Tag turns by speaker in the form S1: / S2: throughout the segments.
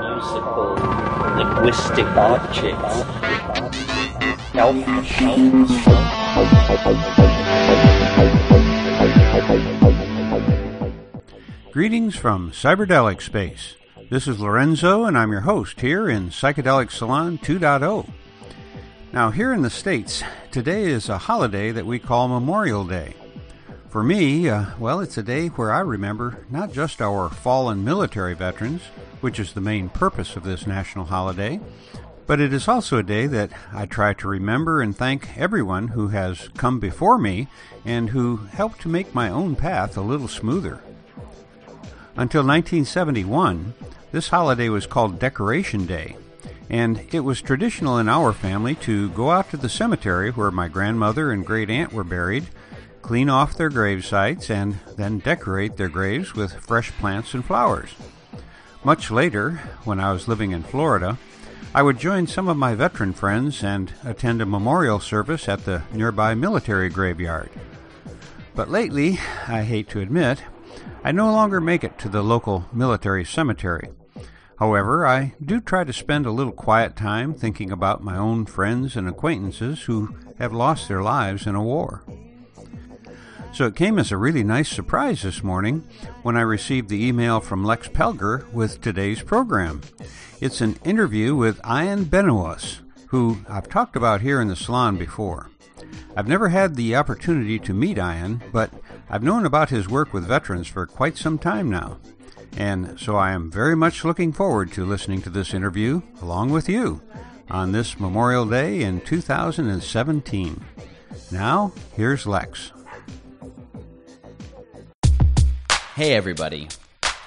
S1: musical linguistic objects.
S2: Greetings from Cyberdelic Space. This is Lorenzo, and I'm your host here in Psychedelic Salon 2.0. Now, here in the States, today is a holiday that we call Memorial Day. For me, uh, well, it's a day where I remember not just our fallen military veterans, which is the main purpose of this national holiday, but it is also a day that I try to remember and thank everyone who has come before me and who helped to make my own path a little smoother. Until 1971, this holiday was called Decoration Day, and it was traditional in our family to go out to the cemetery where my grandmother and great aunt were buried clean off their grave sites, and then decorate their graves with fresh plants and flowers. Much later, when I was living in Florida, I would join some of my veteran friends and attend a memorial service at the nearby military graveyard. But lately, I hate to admit, I no longer make it to the local military cemetery. However, I do try to spend a little quiet time thinking about my own friends and acquaintances who have lost their lives in a war. So it came as a really nice surprise this morning when I received the email from Lex Pelger with today's program. It's an interview with Ian Benouis, who I've talked about here in the salon before. I've never had the opportunity to meet Ian, but I've known about his work with veterans for quite some time now. And so I am very much looking forward to listening to this interview along with you on this Memorial Day in 2017. Now, here's Lex.
S3: Hey, everybody.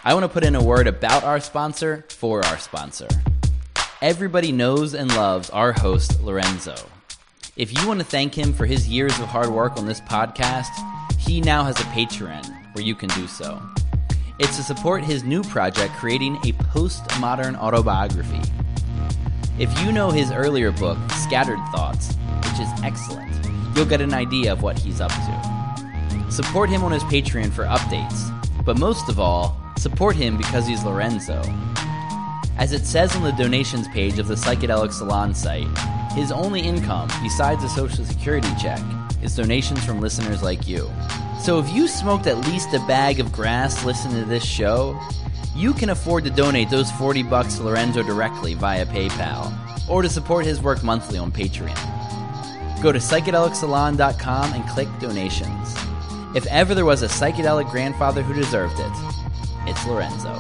S3: I want to put in a word about our sponsor for our sponsor. Everybody knows and loves our host, Lorenzo. If you want to thank him for his years of hard work on this podcast, he now has a Patreon where you can do so. It's to support his new project creating a postmodern autobiography. If you know his earlier book, Scattered Thoughts, which is excellent, you'll get an idea of what he's up to. Support him on his Patreon for updates but most of all, support him because he's Lorenzo. As it says on the donations page of the Psychedelic Salon site, his only income, besides a social security check, is donations from listeners like you. So if you smoked at least a bag of grass listening to this show, you can afford to donate those 40 bucks to Lorenzo directly via PayPal, or to support his work monthly on Patreon. Go to psychedelicsalon.com and click donations. If ever there was a psychedelic grandfather who deserved it, it's Lorenzo.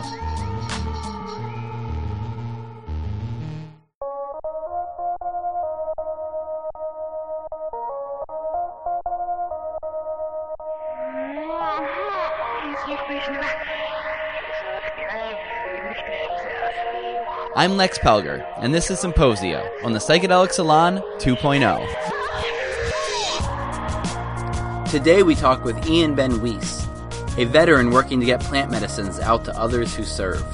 S3: I'm Lex Pelger, and this is Symposio on the Psychedelic Salon 2.0. Today we talk with Ian Benouis, a veteran working to get plant medicines out to others who served.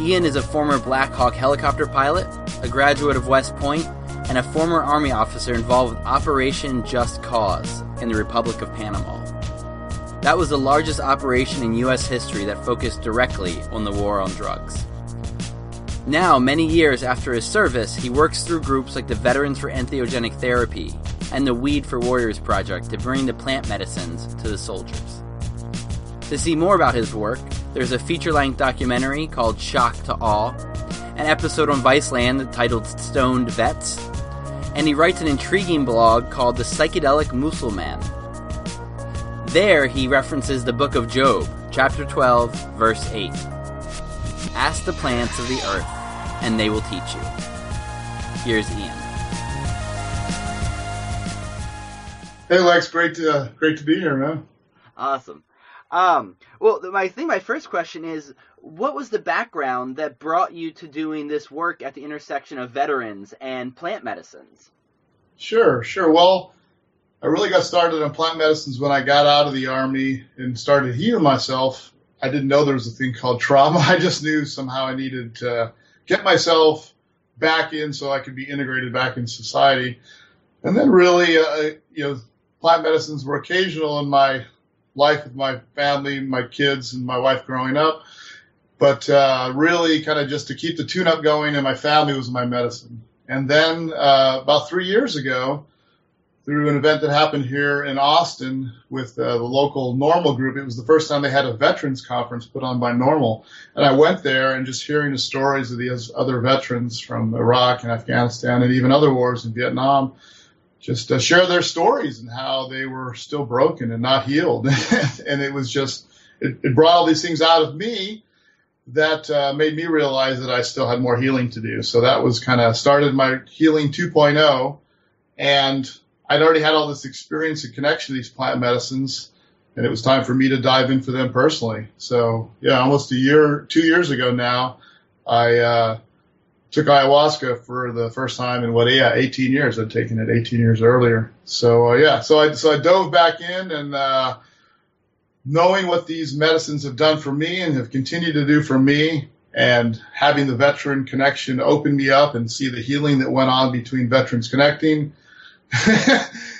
S3: Ian is a former Black Hawk helicopter pilot, a graduate of West Point, and a former Army officer involved with Operation Just Cause in the Republic of Panama. That was the largest operation in U.S. history that focused directly on the war on drugs. Now, many years after his service, he works through groups like the Veterans for Entheogenic Therapy and the Weed for Warriors project to bring the plant medicines to the soldiers. To see more about his work, there's a feature length documentary called Shock to Awe, an episode on Viceland titled Stoned Vets, and he writes an intriguing blog called The Psychedelic Musulman. There, he references the book of Job, chapter 12, verse 8. Ask the plants of the earth, and they will teach you. Here's Ian.
S4: Hey Lex, great to uh, great to be here, man.
S3: Awesome. Um, well, my I think my first question is, what was the background that brought you to doing this work at the intersection of veterans and plant medicines?
S4: Sure, sure. Well, I really got started on plant medicines when I got out of the army and started healing myself. I didn't know there was a thing called trauma. I just knew somehow I needed to get myself back in so I could be integrated back in society. And then really, uh, you know, plant medicines were occasional in my life with my family, my kids, and my wife growing up. but uh, really kind of just to keep the tune up going, and my family was my medicine. And then uh, about three years ago, through an event that happened here in Austin with uh, the local NORML group. It was the first time they had a veterans conference put on by NORML. And I went there and just hearing the stories of these other veterans from Iraq and Afghanistan and even other wars in Vietnam, just uh, share their stories and how they were still broken and not healed. and it was just, it, it, brought all these things out of me that uh, made me realize that I still had more healing to do. So that was kind of started my healing 2.0. And I'd already had all this experience and connection to these plant medicines, and it was time for me to dive in for them personally. So yeah, almost a year, two years ago now, I uh, took ayahuasca for the first time in what yeah 18 years. I'd taken it 18 years earlier. So uh, yeah, so I so I dove back in and uh, knowing what these medicines have done for me and have continued to do for me. And having the veteran connection open me up and see the healing that went on between veterans connecting,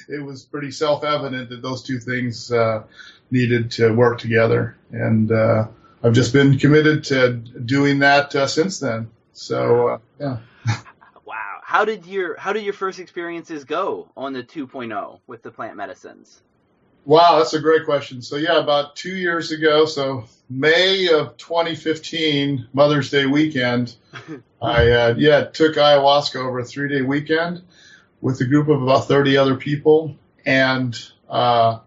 S4: it was pretty self-evident that those two things uh, needed to work together, and uh, I've just been committed to doing that uh, since then. So uh, yeah.
S3: wow, how did your how did your first experiences go on the 2.0 with the plant medicines?
S4: Wow, that's a great question. So yeah, about two years ago, so May of 2015, Mother's Day weekend, I uh, yeah took ayahuasca over a three day weekend with a group of about 30 other people. And uh,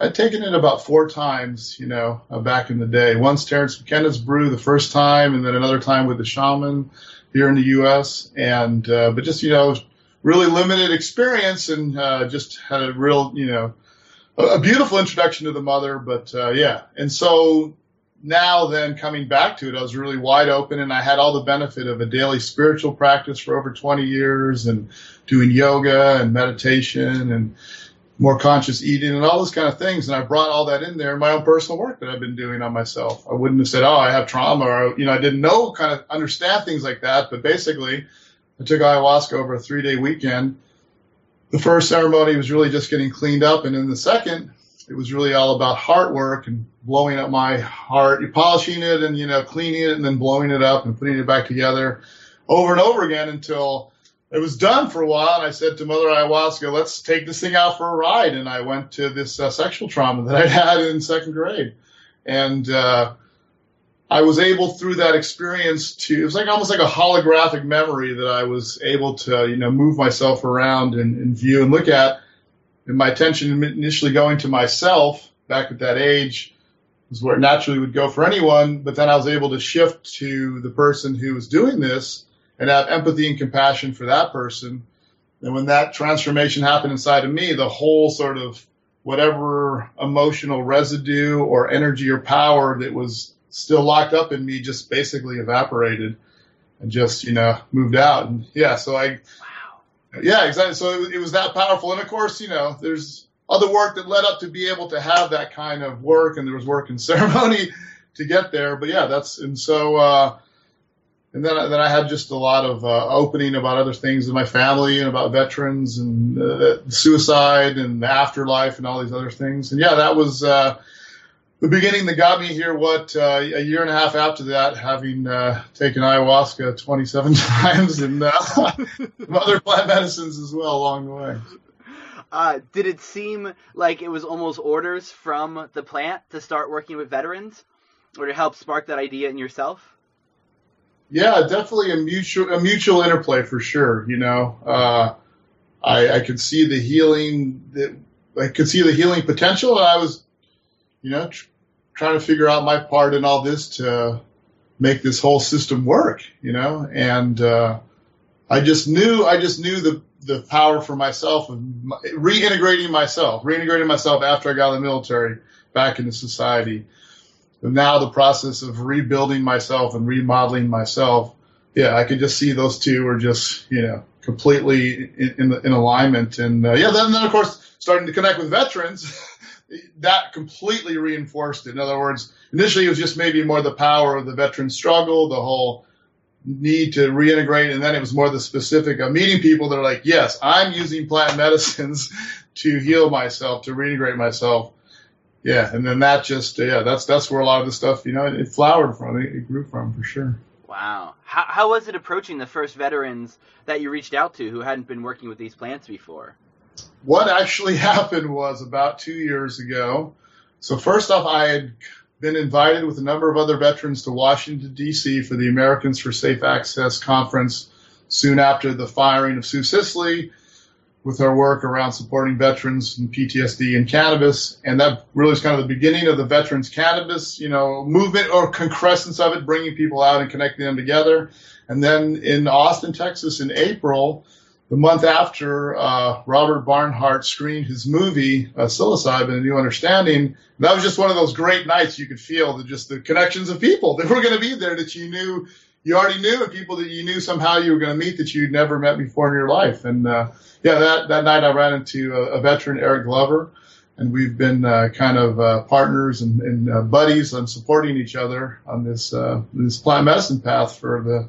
S4: I'd taken it about four times, you know, uh, back in the day. Once Terence McKenna's brew the first time, and then another time with the shaman here in the U.S. And uh, but just you know, really limited experience, and uh, just had a real, you know, a, a beautiful introduction to the mother. But uh, yeah, and so now then coming back to it, I was really wide open and I had all the benefit of a daily spiritual practice for over 20 years and doing yoga and meditation and more conscious eating and all those kind of things. And I brought all that in there in my own personal work that I've been doing on myself. I wouldn't have said, oh, I have trauma or, you know, I didn't know kind of understand things like that. But basically, I took ayahuasca over a three day weekend. The first ceremony was really just getting cleaned up. And in the second, it was really all about heart work and blowing up my heart, polishing it and, you know, cleaning it and then blowing it up and putting it back together over and over again until it was done for a while. And I said to Mother Ayahuasca, let's take this thing out for a ride. And I went to this uh, sexual trauma that I'd had in second grade. And, uh, I was able through that experience to, it was like almost like a holographic memory that I was able to, you know, move myself around and, and view and look at and my attention initially going to myself back at that age is where it naturally would go for anyone. But then I was able to shift to the person who was doing this and have empathy and compassion for that person. And when that transformation happened inside of me, the whole sort of whatever emotional residue or energy or power that was still locked up in me just basically evaporated and just, you know, moved out. And yeah, so I, wow. yeah, exactly. So it, it was that powerful. And of course, you know, there's other work that led up to be able to have that kind of work, and there was work and ceremony to get there. But yeah, that's and so. uh and then, then I had just a lot of uh, opening about other things in my family and about veterans and uh, suicide and the afterlife and all these other things. And yeah, that was uh, the beginning that got me here. What uh, a year and a half after that, having uh, taken ayahuasca 27 times and uh, other plant medicines as well along the way.
S3: Uh, did it seem like it was almost orders from the plant to start working with veterans, or to help spark that idea in yourself?
S4: Yeah, definitely a mutual a mutual interplay for sure. You know, uh, I, I could see the healing that I could see the healing potential, and I was you know, tr- trying to figure out my part in all this to make this whole system work, you know, and, uh, I just knew, I just knew the, the power for myself of reintegrating myself, reintegrating myself after I got out of the military back into society. Now the process of rebuilding myself and remodeling myself. Yeah, I could just see those two are just, you know, completely in, in, in alignment. And, uh, yeah, then, then of course, starting to connect with veterans. that completely reinforced it. In other words, initially it was just maybe more the power of the veteran struggle, the whole need to reintegrate, and then it was more the specific of meeting people that are like, yes, I'm using plant medicines to heal myself, to reintegrate myself. Yeah, and then that just yeah, that's that's where a lot of the stuff you know it, it flowered from, it, it grew from for sure.
S3: Wow. How, how was it approaching the first veterans that you reached out to who hadn't been working with these plants before?
S4: What actually happened was about two years ago. So first off, I had been invited with a number of other veterans to Washington D.C. for the Americans for Safe Access conference soon after the firing of Sue Sisley with our work around supporting veterans and PTSD and cannabis. And that really is kind of the beginning of the veterans cannabis, you know, movement or concrescence of it, bringing people out and connecting them together. And then in Austin, Texas in April, the month after uh, Robert Barnhart screened his movie uh, Psilocybin: A New Understanding, that was just one of those great nights you could feel the, just the connections of people that were going to be there that you knew you already knew, and people that you knew somehow you were going to meet that you'd never met before in your life. And uh, yeah, that that night I ran into a, a veteran, Eric Glover, and we've been uh, kind of uh, partners and, and uh, buddies and supporting each other on this uh, this plant medicine path for the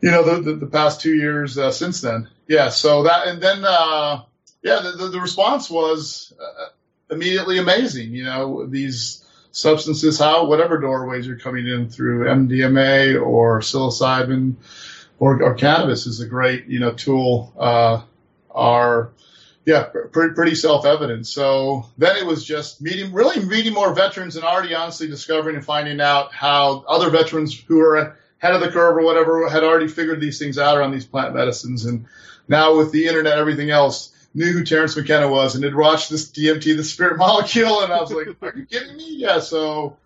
S4: you know the the, the past two years uh, since then. Yeah, so that and then uh, yeah, the, the, the response was immediately amazing. You know these substances, how whatever doorways you're coming in through MDMA or psilocybin or, or cannabis is a great you know tool. Are yeah pretty, pretty self-evident. So then it was just meeting really meeting more veterans and already honestly discovering and finding out how other veterans who are ahead of the curve or whatever had already figured these things out around these plant medicines and now with the internet everything else knew who Terence McKenna was and had watched this DMT, the spirit molecule, and I was like, "Are you kidding me?" Yeah. So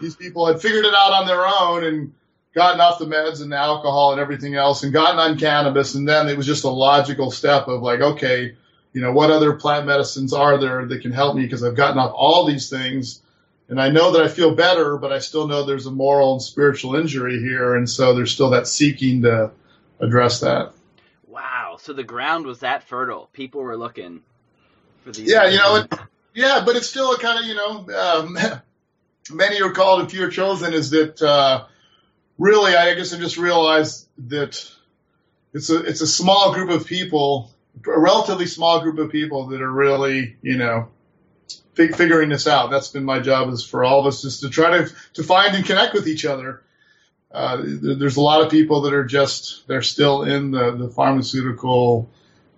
S4: these people had figured it out on their own and gotten off the meds and the alcohol and everything else, and gotten on cannabis, and then it was just a logical step of like, okay, you know, what other plant medicines are there that can help me because I've gotten off all these things. And I know that I feel better, but I still know there's a moral and spiritual injury here. And so there's still that seeking to address that. Wow.
S3: So the ground was that fertile. People were looking
S4: for these. Yeah, you know, it, yeah, but it's still a kind of you know, um, many are called and few are chosen. Is that uh, really? I guess I just realized that it's a it's a small group of people, a relatively small group of people that are really you know figuring this out. That's been my job is for all of us just to try to to find and connect with each other uh, there's a lot of people that are just they're still in the, the pharmaceutical,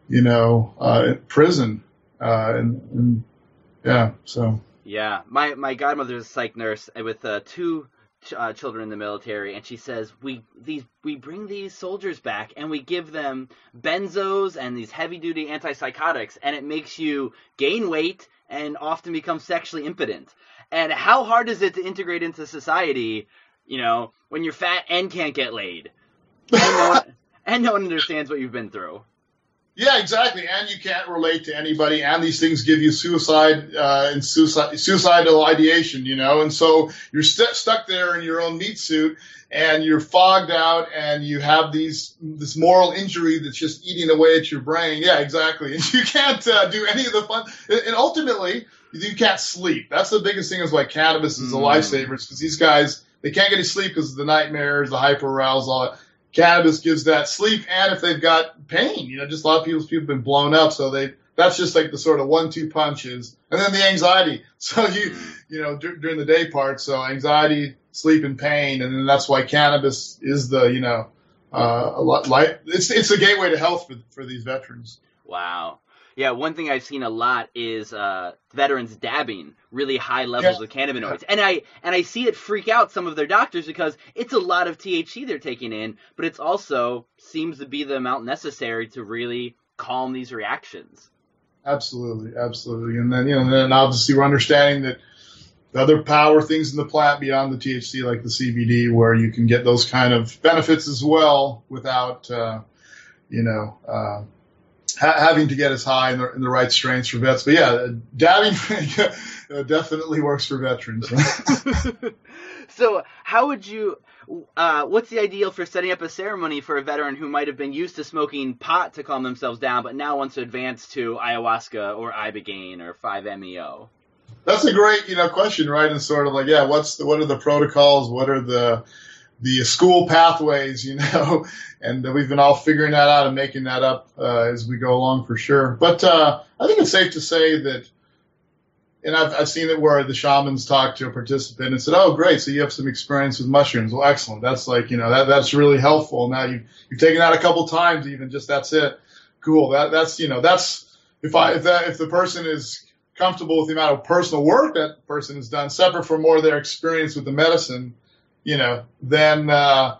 S4: you know, uh, prison, uh, and, and yeah, so.
S3: Yeah, my my godmother's a psych nurse with uh, two uh, children in the military, and she says we these we bring these soldiers back and we give them benzos and these heavy duty antipsychotics, and it makes you gain weight and often become sexually impotent. And how hard is it to integrate into society you know, when you're fat and can't get laid, and no one, and no one understands what you've been through.
S4: Yeah, exactly. And you can't relate to anybody. And these things give you suicide uh, and suicide, suicidal ideation, you know. And so you're st- stuck there in your own meat suit, and you're fogged out, and you have these this moral injury that's just eating away at your brain. Yeah, exactly. And you can't uh, do any of the fun. And ultimately, you can't sleep. That's the biggest thing. Is why cannabis is a mm. lifesaver. Because these guys they can't get any sleep because of the nightmares, the hyper arousal, all that. Cannabis gives that sleep, and if they've got pain, you know, just a lot of people's people have been blown up, so they that's just like the sort of one-two punches, and then the anxiety. So you you know d- during the day part, so anxiety, sleep, and pain, and then that's why cannabis is the you know uh, a lot like it's it's a gateway to health for for these veterans.
S3: Wow. Yeah, one thing I've seen a lot is uh, veterans dabbing really high levels yeah. of cannabinoids, and I and I see it freak out some of their doctors because it's a lot of THC they're taking in, but it's also seems to be the amount necessary to really calm these reactions.
S4: Absolutely, absolutely, and then you know, then obviously we're understanding that the other power things in the plant beyond the THC, like the CBD, where you can get those kind of benefits as well without, uh, you know. Uh, ha- having to get as high in the, in the right strains for vets. But yeah, dabbing definitely works for veterans.
S3: so, how would you? Uh, what's the ideal for setting up a ceremony for a veteran who might have been used to smoking pot to calm themselves down, but now wants to advance to ayahuasca or ibogaine or 5-MeO?
S4: That's a great, you know, question, right? And sort of like, yeah, what's the, what are the protocols? What are the the school pathways, you know, and we've been all figuring that out and making that up uh, as we go along for sure. But uh, I think it's safe to say that and I've, I've seen it where the shamans talk to a participant and said, "Oh, great! So you have some experience with mushrooms. Well, excellent. That's like you know that that's really helpful. Now you you've taken that a couple times, even just that's it. Cool. That that's you know that's if I if that if the person is comfortable with the amount of personal work that person has done, separate from more of their experience with the medicine, you know, then uh,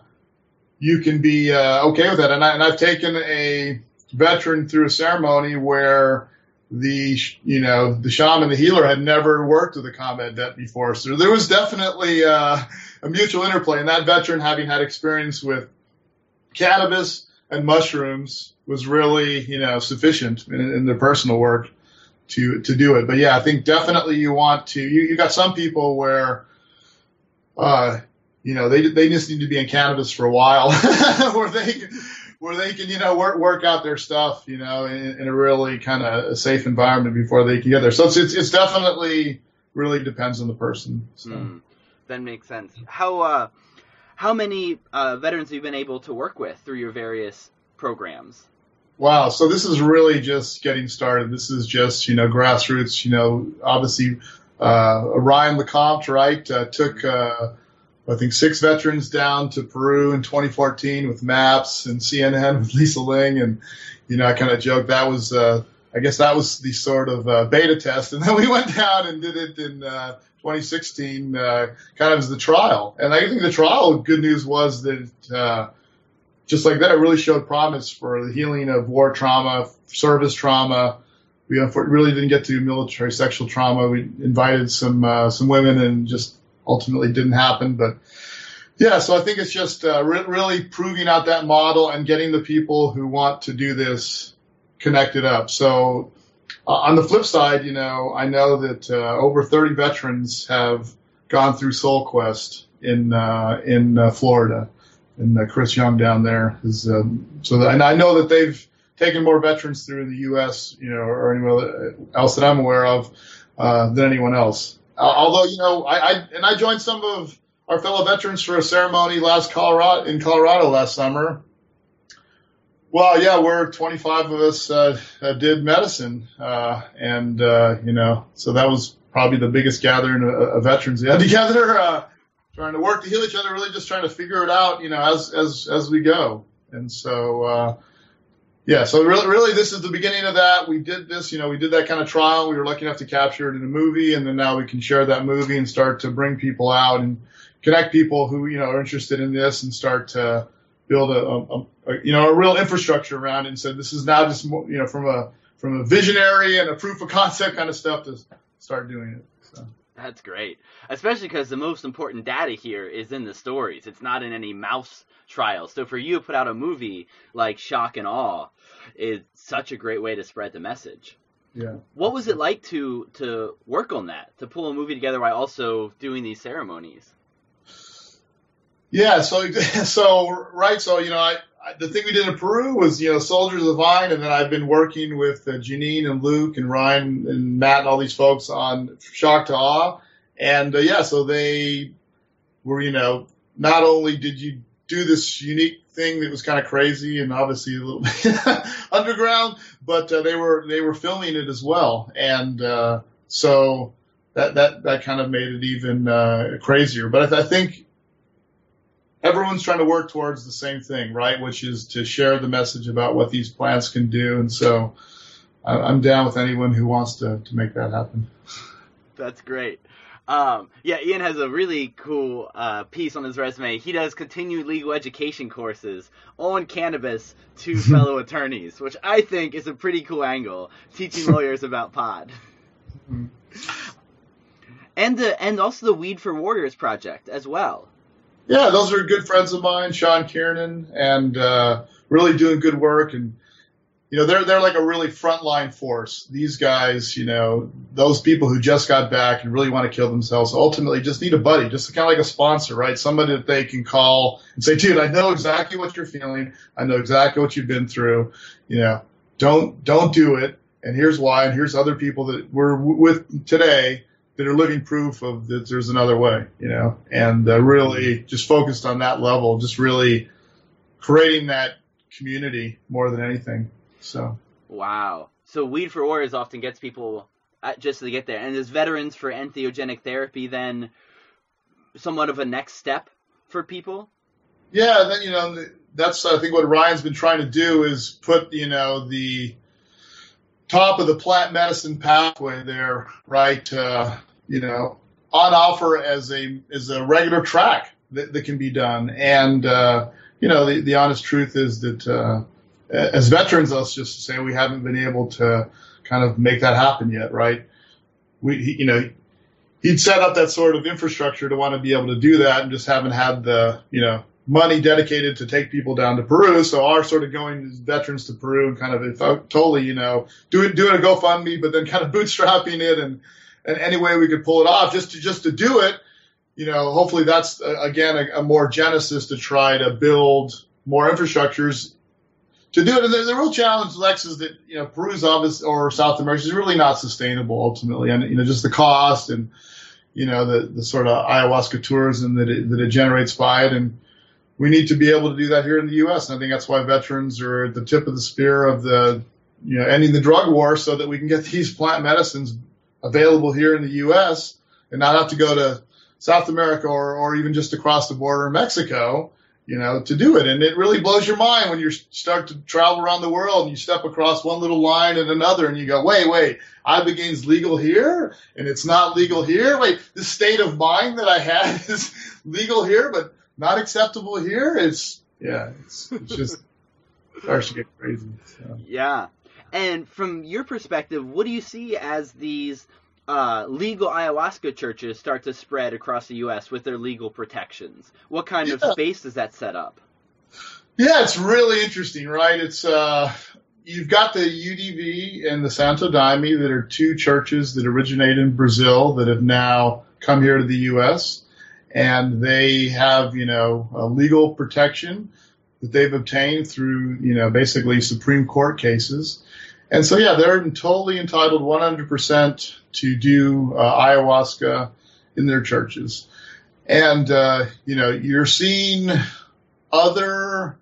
S4: you can be uh, okay with that. And, I, and I've taken a veteran through a ceremony where the you know the shaman, the healer, had never worked with a combat vet before, so there was definitely uh, a mutual interplay. And that veteran, having had experience with cannabis and mushrooms, was really you know sufficient in, in their personal work to to do it. But yeah, I think definitely you want to. You you got some people where. Uh, you know, they they just need to be in cannabis for a while, where they where they can, you know, work work out their stuff, you know, in, in a really kind of safe environment before they can get there. So it's it's, it's definitely really depends on the person. So. Mm,
S3: that makes sense. How uh, how many uh, veterans have you been able to work with through your various programs?
S4: Wow, so this is really just getting started. This is just you know grassroots. You know, obviously uh, Ryan LeCompte, right, uh, took. I think six veterans down to Peru in 2014 with MAPS and CNN with Lisa Ling, and you know I kind of joked that was uh, I guess that was the sort of uh, beta test, and then we went down and did it in uh, 2016, uh, kind of as the trial. And I think the trial good news was that uh, just like that, it really showed promise for the healing of war trauma, service trauma. We really didn't get to military sexual trauma. We invited some uh, some women and just ultimately didn't happen. But yeah, so I think it's just uh, re- really proving out that model and getting the people who want to do this connected up. So uh, on the flip side, you know, I know that uh, over 30 veterans have gone through Soul Quest in uh, in uh, Florida, and uh, Chris Young down there is um, so. That, and I know that they've taken more veterans through the U.S. you know or anyone else that I'm aware of than anyone else. Uh, although, you know, I, I and I joined some of our fellow veterans for a ceremony last Colorado in Colorado last summer. Well, yeah, we're 25 of us uh, did medicine, uh, and uh, you know, so that was probably the biggest gathering of, of veterans we had together, uh, trying to work to heal each other, really just trying to figure it out, you know, as as as we go. And so, uh, yeah, so really, really, this is the beginning of that. We did this, you know, we did that kind of trial. We were lucky enough to capture it in a movie, and then now we can share that movie and start to bring people out and connect people who, you know, are interested in this and start to build a, a, a you know, a real infrastructure around it. And so this is now just, you know, from a from a visionary and a proof of concept kind of stuff to start doing it.
S3: That's great, especially because the most important data here is in the stories. It's not in any mouse trials. So for you to put out a movie like Shock and Awe is such a great way to spread the message.
S4: Yeah.
S3: What was it like to to work on that? To pull a movie together while also doing these ceremonies?
S4: Yeah, so so right, so you know, I, the thing we did in Peru was you know Soldiers of Vine, and then I've been working with uh, Janine and Luke and Ryan and Matt and all these folks on Shock to Awe, and uh, yeah, so they were you know not only did you do this unique thing that was kind of crazy and obviously a little bit underground, but uh, they were they were filming it as well, and uh, so that that that kind of made it even uh, crazier. But I, I think everyone's trying to work towards the same thing, right? Which is to share the message about what these plants can do, and so I'm down with anyone who wants to to make that happen.
S3: That's great. Um, yeah, Ian has a really cool uh, piece on his resume. He does continued legal education courses on cannabis to fellow attorneys, which I think is a pretty cool angle, teaching lawyers about pod. Mm-hmm. And the and also the Weed for Warriors project as well.
S4: Yeah, those are good friends of mine, Sean Kiernan, and uh, really doing good work and you know, they're they're like a really frontline force. These guys, you know, those people who just got back and really want to kill themselves, ultimately just need a buddy, just kind of like a sponsor, right? Somebody that they can call and say, dude, I know exactly what you're feeling. I know exactly what you've been through. You know, don't don't do it. And here's why. And here's other people that we're with today that are living proof of that there's another way. You know, and uh, really just focused on that level, just really creating that community more than anything. So
S3: wow. So Weed for Warriors often gets people uh, just to get there. And is veterans for entheogenic therapy then somewhat of a next step for people?
S4: Yeah, then you know that's I think what Ryan's been trying to do is put you know the top of the plant medicine pathway there, right? Uh, you know, on offer as a as a regular track that, that can be done. And uh, you know, the, the honest truth is that uh, as veterans, let's just say we haven't been able to kind of make that happen yet, right? We, you know, he'd set up that sort of infrastructure to want to be able to do that, and just haven't had the, you know, money dedicated to take people down to Peru. So our sort of going as veterans to Peru and kind of totally, you know, doing doing a GoFundMe, but then kind of bootstrapping it and and any way we could pull it off just to just to do it. You know, hopefully that's uh, again a, a more genesis to try to build more infrastructures to do it. And the, the real challenge, Lex, is that you know Peru's obvious or South America is really not sustainable ultimately, and you know just the cost and you know the the sort of ayahuasca tourism that it, that it generates by it, and we need to be able to do that here in the U.S. And I think that's why veterans are at the tip of the spear of the you know ending the drug war, so that we can get these plant medicines available here in the U.S. and not have to go to South America or or even just across the border in Mexico you know, to do it. And it really blows your mind when you start to travel around the world and you step across one little line and another and you go, wait, wait, Ibogaine legal here and it's not legal here. Wait, the state of mind that I had is legal here, but not acceptable here. It's, yeah, it's, it's just starts to get crazy. So.
S3: Yeah. And from your perspective, what do you see as these uh, legal ayahuasca churches start to spread across the U.S. with their legal protections? What kind yeah. of space does that set up?
S4: Yeah, it's really interesting, right? It's uh, you've got the UDV and the Santo Daime that are two churches that originate in Brazil that have now come here to the U.S. and they have you know a legal protection that they've obtained through you know basically Supreme Court cases. And so, yeah, they're totally entitled 100% to do uh, ayahuasca in their churches. And, uh, you know, you're seeing other,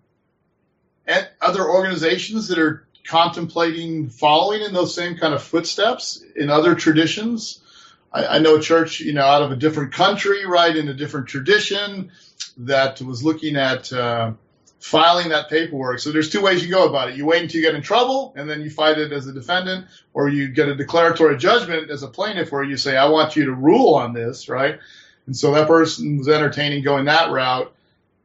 S4: other organizations that are contemplating following in those same kind of footsteps in other traditions. I, I know a church, you know, out of a different country, right, in a different tradition that was looking at, uh, filing that paperwork. So there's two ways you go about it. You wait until you get in trouble and then you fight it as a defendant, or you get a declaratory judgment as a plaintiff where you say, I want you to rule on this, right? And so that person was entertaining going that route.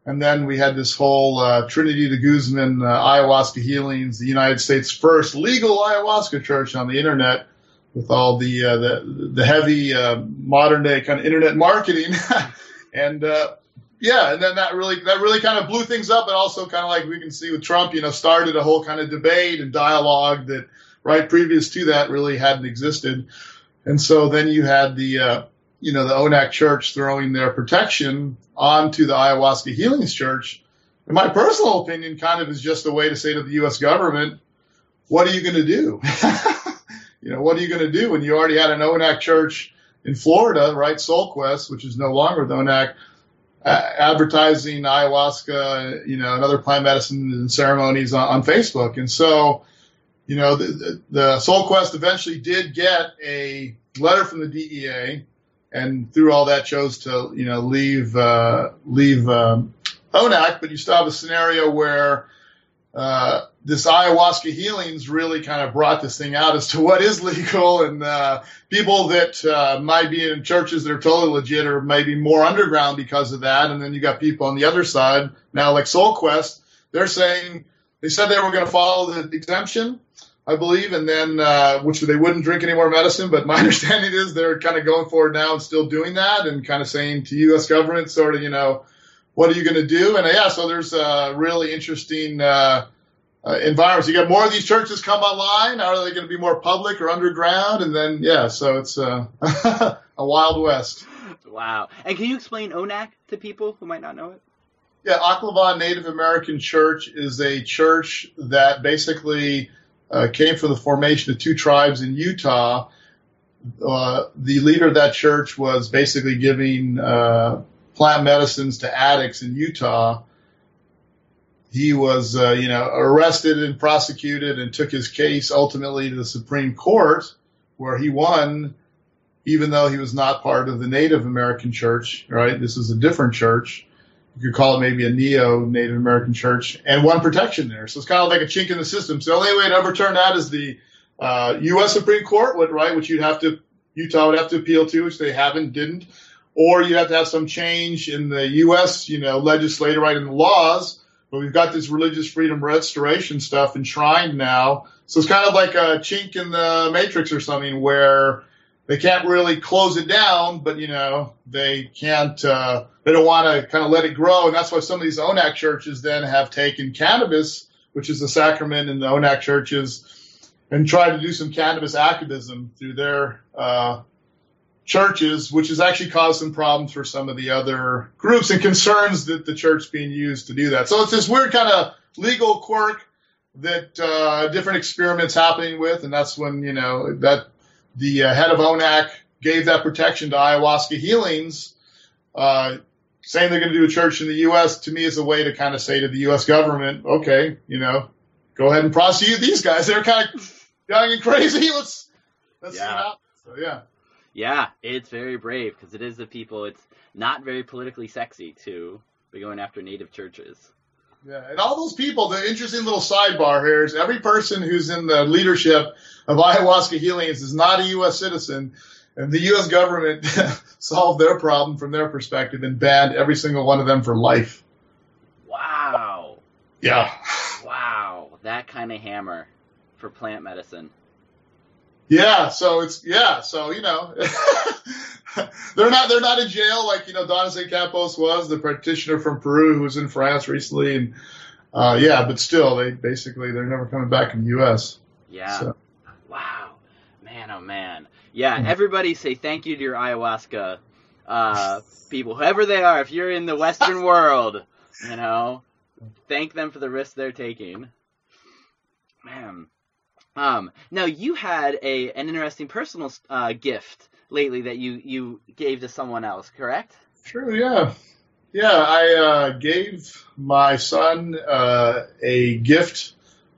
S4: And then we had this whole uh, Trinity de Guzman uh, ayahuasca healings, the United States' first legal ayahuasca church on the internet, with all the uh, the, the heavy uh, modern day kind of internet marketing. and uh, yeah, and then that really that really kind of blew things up, and also kind of like we can see with Trump, you know, started a whole kind of debate and dialogue that right previous to that really hadn't existed. And so then you had the uh, you know the ONAC Church throwing their protection onto the ayahuasca healings church. In my personal opinion, kind of is just a way to say to the U.S. government, what are you going to do? you know, what are you going to do when you already had an ONAC church in Florida, right? SoulQuest, which is no longer the ONAC advertising ayahuasca, you know, and other plant medicine and ceremonies on, on Facebook. And so, you know, the, the, Soul Quest eventually did get a letter from the DEA, and through all that chose to, you know, leave uh, leave um, ONAC. But you still have a scenario where uh, this ayahuasca healings really kind of brought this thing out as to what is legal and uh, people that uh, might be in churches that are totally legit or maybe more underground because of that. And then you got people on the other side now, like Soul Quest, they're saying they said they were going to follow the exemption, I believe, and then uh, which they wouldn't drink any more medicine. But my understanding is they're kind of going forward now and still doing that and kind of saying to U.S. government, sort of, you know what are you going to do? And yeah, so there's a really interesting uh, uh, environments. You got more of these churches come online. Are they going to be more public or underground? And then yeah, so it's uh, a wild west.
S3: Wow. And can you explain ONAC to people who might not know it?
S4: Yeah, Oklevueha Native American Church is a church that basically uh, came from the formation of two tribes in Utah. Uh, the leader of that church was basically giving uh, plant medicines to addicts in Utah. He was, uh, you know, arrested and prosecuted and took his case ultimately to the Supreme Court, where he won, even though he was not part of the Native American church, right? This is a different church. You could call it maybe a neo Native American church and won protection there. So it's kind of like a chink in the system. So the only way to overturn that is the uh, U.S. Supreme Court, would, right, which you'd have to, Utah would have to appeal to, which they haven't, didn't. Or you have to have some change in the U.S., you know, legislator, right, in the laws. But we've got this religious freedom restoration stuff enshrined now. So it's kind of like a chink in the matrix or something where they can't really close it down, but you know, they can't, uh, they don't want to kind of let it grow. And that's why some of these ONAC churches then have taken cannabis, which is a sacrament in the ONAC churches, and tried to do some cannabis activism through their, uh, churches, which has actually caused some problems for some of the other groups and concerns that the church being used to do that. So it's this weird kind of legal quirk that uh, different experiments happening with, and that's when you know that the uh, head of ONAC gave that protection to ayahuasca healings. Uh, saying they're going to do a church in the U.S. to me is a way to kind of say to the U.S. government, okay, you know, go ahead and prosecute these guys. They're kind of young and crazy. Let's let's yeah. see what happens. So yeah.
S3: Yeah, it's very brave because it is the people. It's not very politically sexy to be going after native churches.
S4: Yeah, and all those people, the interesting little sidebar here is every person who's in the leadership of ayahuasca healings is not a U.S. citizen, and the U.S. government solved their problem from their perspective and banned every single one of them for life.
S3: Wow.
S4: Yeah.
S3: Wow, that kind of hammer for plant medicine.
S4: Yeah, so it's yeah, so you know, they're not they're not in jail like you know Donacet Campos was the practitioner from Peru who was in France recently, and uh, yeah, but still they basically they're never coming back in the U.S.
S3: Yeah. So. Wow, man, oh man, yeah. Everybody say thank you to your ayahuasca uh, people, whoever they are. If you're in the Western world, you know, thank them for the risk they're taking. Man. Um, now you had a an interesting personal uh, gift lately that you you gave to someone else, correct?
S4: Sure. Yeah. Yeah, I uh, gave my son uh, a gift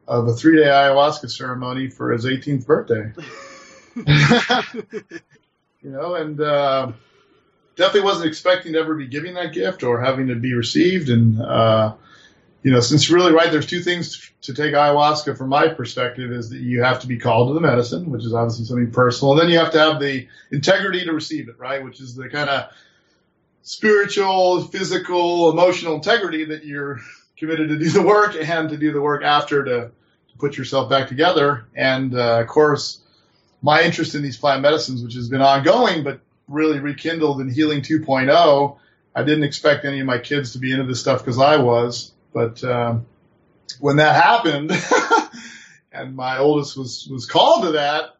S4: of a three day ayahuasca ceremony for his 18th birthday. you know, and uh, definitely wasn't expecting to ever be giving that gift or having to be received. And uh, you know, since really, right, there's two things to take ayahuasca from my perspective is that you have to be called to the medicine, which is obviously something personal. And then you have to have the integrity to receive it, right? Which is the kind of spiritual, physical, emotional integrity that you're committed to do the work and to do the work after to, to put yourself back together. And, uh, of course, my interest in these plant medicines, which has been ongoing, but really rekindled in Healing 2.0. I didn't expect any of my kids to be into this stuff because I was. But um, when that happened, and my oldest was was called to that,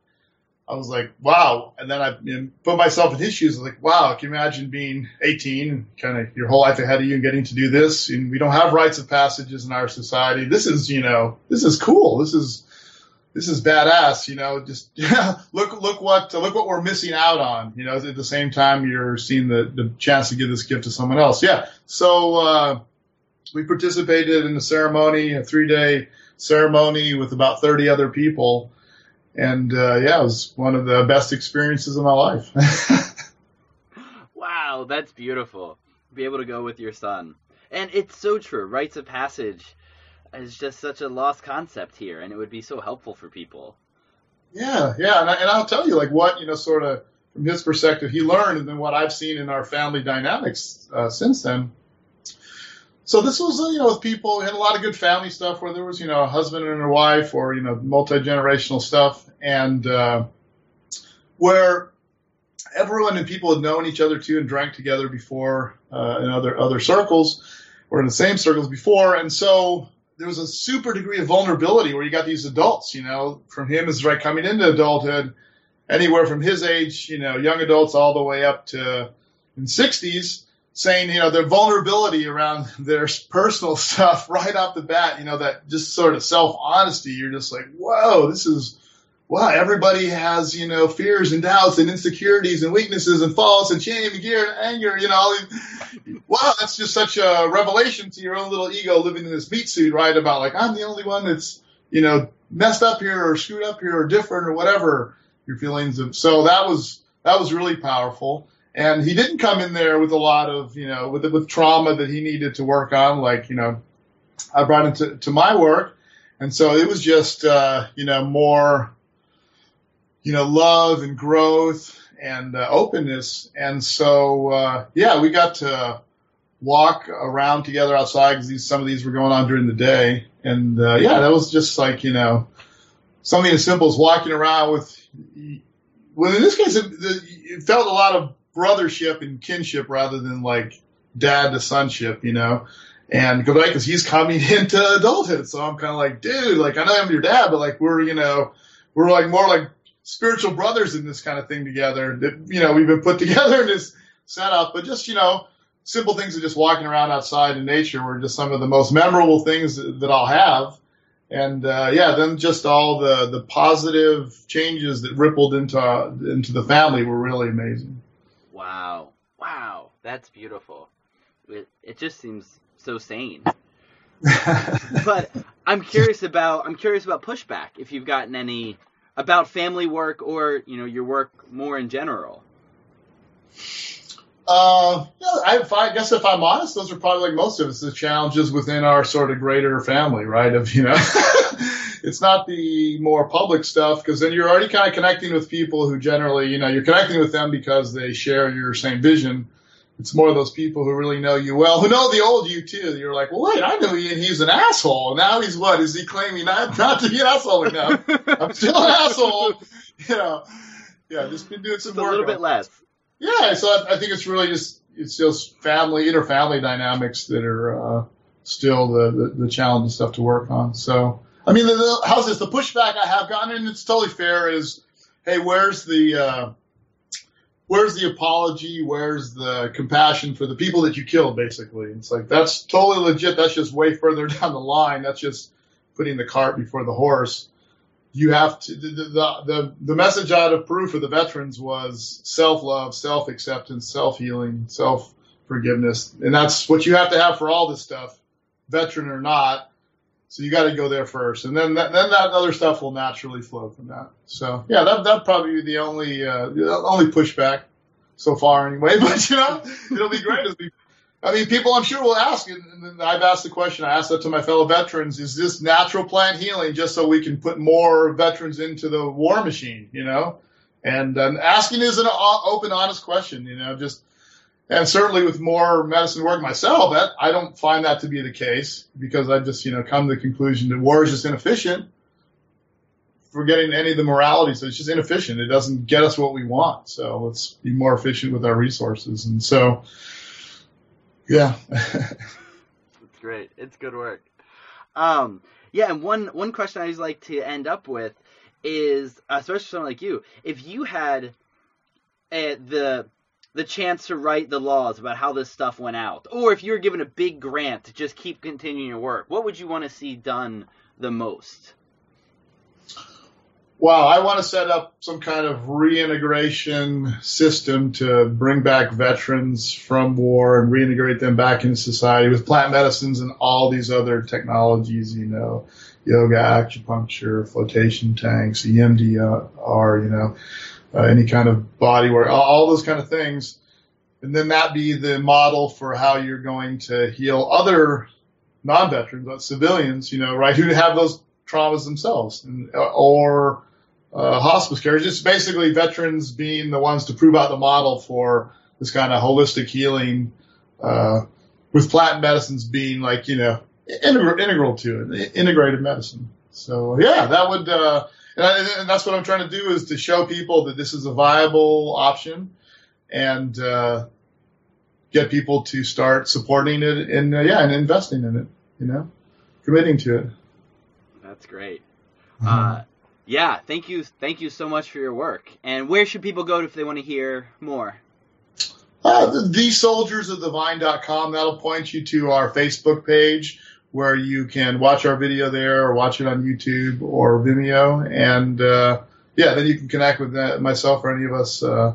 S4: I was like, wow. And then I you know, put myself in his shoes. I was like, wow, can you imagine being 18, kind of your whole life ahead of you and getting to do this? And we don't have rites of passages in our society. This is, you know, this is cool. This is, this is badass. You know, just look, look what, look what we're missing out on. You know, at the same time you're seeing the the chance to give this gift to someone else. Yeah. So. uh we participated in a ceremony, a three day ceremony with about 30 other people. And uh, yeah, it was one of the best experiences of my life.
S3: wow, that's beautiful. Be able to go with your son. And it's so true. Rites of passage is just such a lost concept here, and it would be so helpful for people.
S4: Yeah, yeah. And, I, and I'll tell you, like, what, you know, sort of from his perspective, he learned, and then what I've seen in our family dynamics uh, since then so this was, you know, with people, had a lot of good family stuff where there was, you know, a husband and a wife or, you know, multi-generational stuff and, uh, where everyone and people had known each other too and drank together before, uh, in other, other circles or in the same circles before. And so there was a super degree of vulnerability where you got these adults, you know, from him is right coming into adulthood, anywhere from his age, you know, young adults all the way up to in 60s saying, you know, their vulnerability around their personal stuff right off the bat, you know, that just sort of self honesty. You're just like, whoa, this is, wow, everybody has, you know, fears and doubts and insecurities and weaknesses and faults and shame and gear and anger, you know, wow, that's just such a revelation to your own little ego living in this meat suit, right? About like, I'm the only one that's, you know, messed up here or screwed up here or different or whatever. your feelings of. So that was that was really powerful. And he didn't come in there with a lot of you know with with trauma that he needed to work on. Like you know, I brought into to my work, and so it was just uh, you know more you know love and growth and uh, openness. And so uh, yeah, we got to walk around together outside because some of these were going on during the day. And uh, yeah, that was just like you know something as simple as walking around with. Well, in this case, it, it felt a lot of brothership and kinship rather than like dad to sonship, you know. And because he's coming into adulthood, so I'm kind of like, dude, like I know I'm your dad, but like we're, you know, we're like more like spiritual brothers in this kind of thing together. That you know we've been put together in this setup, but just you know simple things of just walking around outside in nature were just some of the most memorable things that I'll have. And uh, yeah, then just all the the positive changes that rippled into uh, into the family were really amazing.
S3: Wow, wow, that's beautiful. It, it just seems so sane. but I'm curious about I'm curious about pushback. If you've gotten any about family work or you know your work more in general.
S4: Uh, yeah, I, I, guess if I'm honest, those are probably like most of us the challenges within our sort of greater family, right? Of you know, it's not the more public stuff because then you're already kind of connecting with people who generally, you know, you're connecting with them because they share your same vision. It's more of those people who really know you well, who know the old you too. You're like, well, wait, I knew he, he's an asshole. Now he's what? Is he claiming not, not to be an asshole now? I'm still an asshole. You know, yeah, just been doing some
S3: just
S4: work.
S3: A little bit less.
S4: Yeah, so I, I, think it's really just it's just family, inter family dynamics that are uh, still the, the, the challenging stuff to work on. So I mean, the, the, how's this? The pushback I have gotten, and it's totally fair, is hey, where's the uh, where's the apology? Where's the compassion for the people that you killed? Basically, it's like that's totally legit. That's just way further down the line. That's just putting the cart before the horse you have to the, the the the message out of Peru for the veterans was self love, self acceptance, self healing, self forgiveness, and that's what you have to have for all this stuff, veteran or not. So you got to go there first, and then that, then that other stuff will naturally flow from that. So yeah, that that probably be the only uh, the only pushback so far anyway. But you know, it'll be great as we I mean, people I'm sure will ask, and I've asked the question, I asked that to my fellow veterans, is this natural plant healing just so we can put more veterans into the war machine, you know? And um, asking is an open, honest question, you know, just, and certainly with more medicine work myself, that I don't find that to be the case because I've just, you know, come to the conclusion that war is just inefficient. Forgetting any of the morality, so it's just inefficient. It doesn't get us what we want. So let's be more efficient with our resources. And so, yeah.
S3: it's great. It's good work. Um, yeah, and one one question I always like to end up with is, especially someone like you, if you had uh, the the chance to write the laws about how this stuff went out, or if you were given a big grant to just keep continuing your work, what would you want to see done the most?
S4: Well, I want to set up some kind of reintegration system to bring back veterans from war and reintegrate them back into society with plant medicines and all these other technologies, you know, yoga, acupuncture, flotation tanks, EMDR, you know, uh, any kind of body work, all, all those kind of things. And then that be the model for how you're going to heal other non-veterans, but civilians, you know, right, who have those traumas themselves, and, or uh, hospice care. Just basically veterans being the ones to prove out the model for this kind of holistic healing, uh, with plant medicines being like you know integral, integral to it, integrated medicine. So yeah, that would, uh, and, I, and, that's what I'm trying to do is to show people that this is a viable option, and uh, get people to start supporting it and uh, yeah, and investing in it. You know, committing to it.
S3: That's great. Mm-hmm. Uh, yeah, thank you, thank you so much for your work. And where should people go if they want to hear more?
S4: Uh, the, thesoldiersofthevine.com. That'll point you to our Facebook page where you can watch our video there or watch it on YouTube or Vimeo. And uh, yeah, then you can connect with that, myself or any of us uh,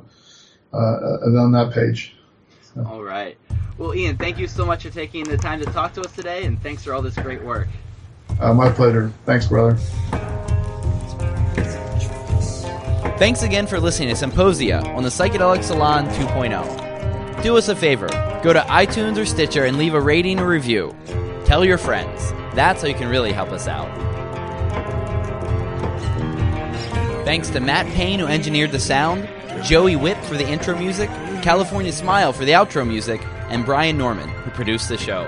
S4: uh, on that page.
S3: So. All right. Well, Ian, thank you so much for taking the time to talk to us today, and thanks for all this great work.
S4: Uh, my pleasure. Thanks, brother.
S3: Thanks again for listening to Symposia on the Psychedelic Salon 2.0. Do us a favor go to iTunes or Stitcher and leave a rating or review. Tell your friends. That's how you can really help us out. Thanks to Matt Payne, who engineered the sound, Joey Whip for the intro music, California Smile for the outro music, and Brian Norman, who produced the show.